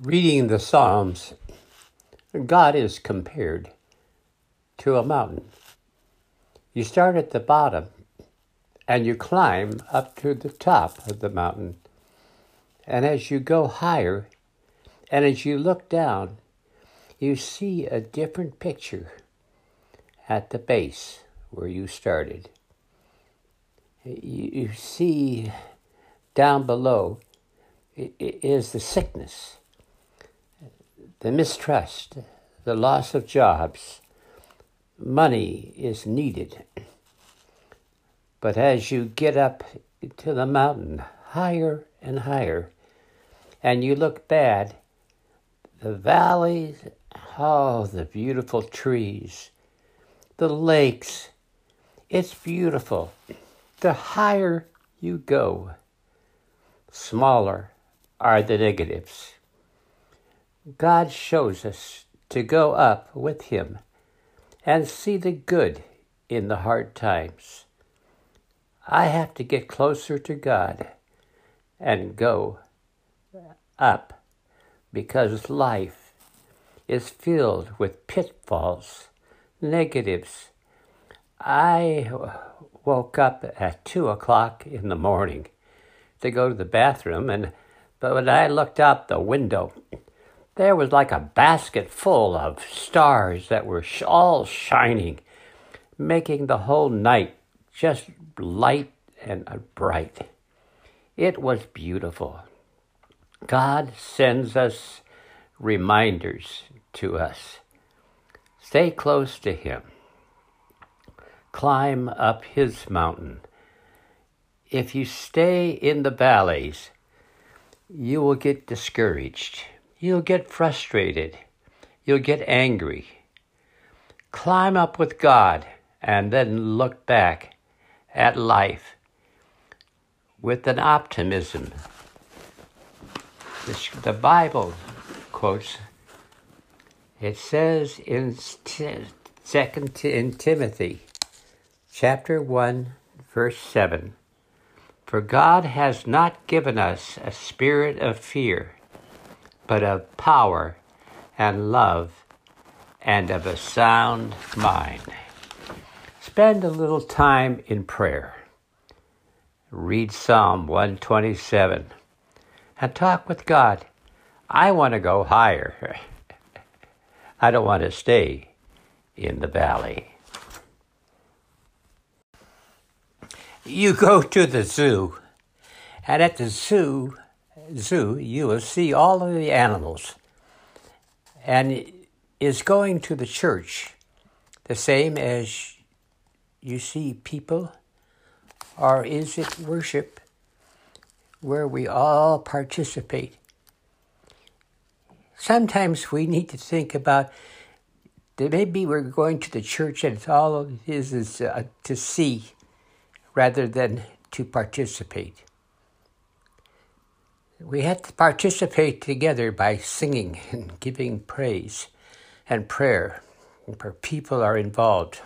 reading the Psalms, God is compared to a mountain. You start at the bottom and you climb up to the top of the mountain. And as you go higher and as you look down, you see a different picture at the base where you started. You see down below is the sickness the mistrust, the loss of jobs. Money is needed. But as you get up to the mountain, higher and higher, and you look bad, the valleys, oh, the beautiful trees, the lakes, it's beautiful. The higher you go, smaller are the negatives. God shows us to go up with Him and see the good in the hard times. I have to get closer to God and go up because life is filled with pitfalls, negatives. I woke up at two o'clock in the morning to go to the bathroom, and but when I looked out the window, there was like a basket full of stars that were all shining, making the whole night just light and bright. It was beautiful. God sends us reminders to us. Stay close to Him. Climb up His mountain. If you stay in the valleys, you will get discouraged You'll get frustrated. You'll get angry. Climb up with God and then look back at life with an optimism. The Bible quotes, it says in Second in Timothy, chapter 1, verse 7, For God has not given us a spirit of fear, but of power and love and of a sound mind. Spend a little time in prayer. Read Psalm 127 and talk with God. I want to go higher. I don't want to stay in the valley. You go to the zoo, and at the zoo, zoo, you will see all of the animals. And is going to the church the same as you see people? Or is it worship where we all participate? Sometimes we need to think about that maybe we're going to the church and it's all it is is uh, to see rather than to participate. We had to participate together by singing and giving praise and prayer, where people are involved.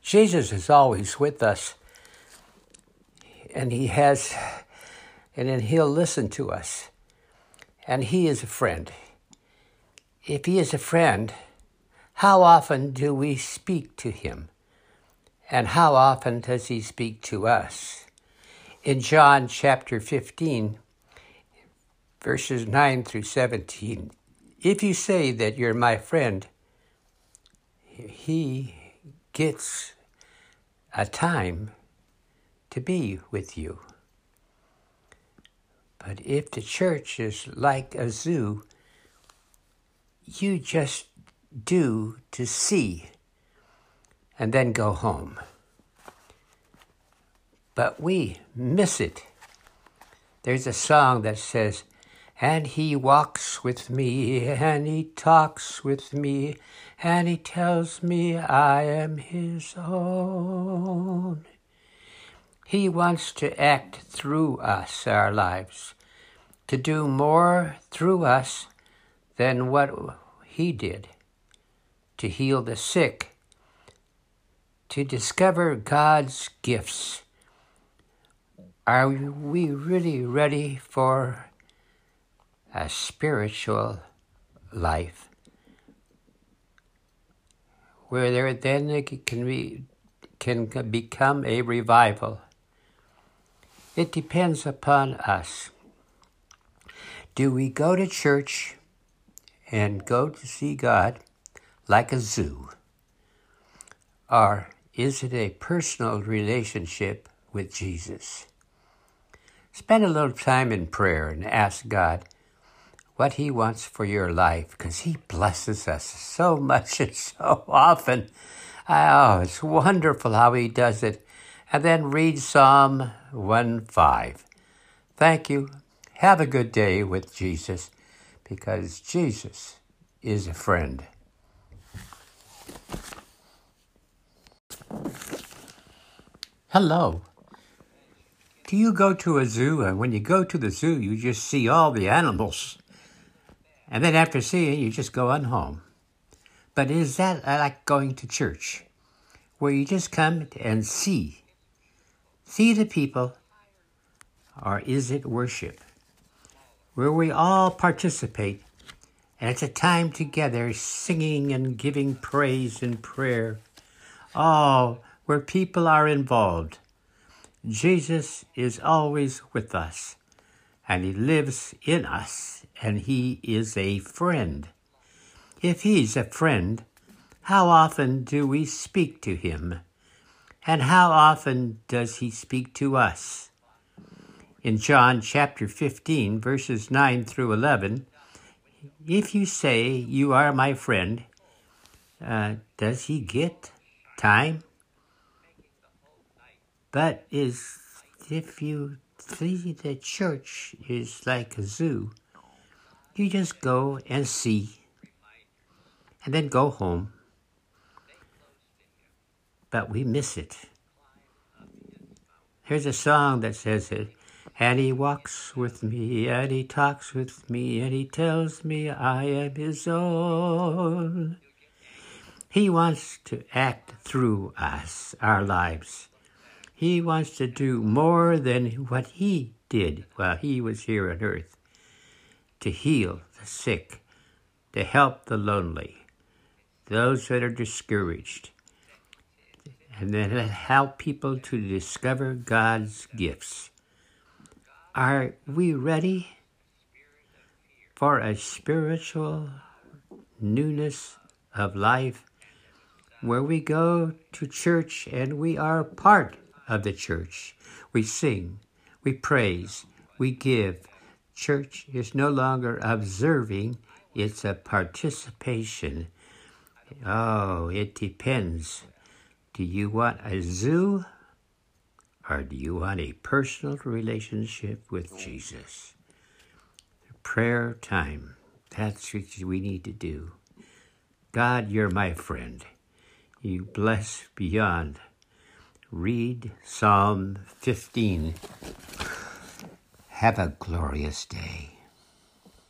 Jesus is always with us, and He has, and then He'll listen to us, and He is a friend. If He is a friend, how often do we speak to Him? And how often does He speak to us? In John chapter 15, verses 9 through 17. If you say that you're my friend, he gets a time to be with you. But if the church is like a zoo, you just do to see and then go home but we miss it. There's a song that says, and he walks with me, and he talks with me, and he tells me I am his own. He wants to act through us, our lives, to do more through us than what he did, to heal the sick, to discover God's gifts are we really ready for a spiritual life where there then can be can become a revival. It depends upon us. Do we go to church and go to see God like a zoo? Or is it a personal relationship with Jesus? Spend a little time in prayer and ask God what He wants for your life because He blesses us so much and so often. Oh, it's wonderful how He does it. And then read Psalm 1 5. Thank you. Have a good day with Jesus because Jesus is a friend. Hello. Do you go to a zoo and when you go to the zoo, you just see all the animals? And then after seeing, you just go on home. But is that uh, like going to church, where you just come and see? See the people, or is it worship? Where we all participate, and it's a time together singing and giving praise and prayer. Oh, where people are involved. Jesus is always with us, and He lives in us, and He is a friend. If He's a friend, how often do we speak to Him? And how often does He speak to us? In John chapter 15, verses 9 through 11, if you say you are my friend, uh, does He get time? But is if you see the church is like a zoo, you just go and see and then go home. But we miss it. Here's a song that says it. And he walks with me, and he talks with me, and he tells me I am his own. He wants to act through us, our lives. He wants to do more than what he did while he was here on earth to heal the sick, to help the lonely, those that are discouraged, and then help people to discover God's gifts. Are we ready for a spiritual newness of life where we go to church and we are part of the church. We sing, we praise, we give. Church is no longer observing, it's a participation. Oh, it depends. Do you want a zoo or do you want a personal relationship with Jesus? Prayer time. That's what we need to do. God, you're my friend. You bless beyond read Psalm 15. Have a glorious day.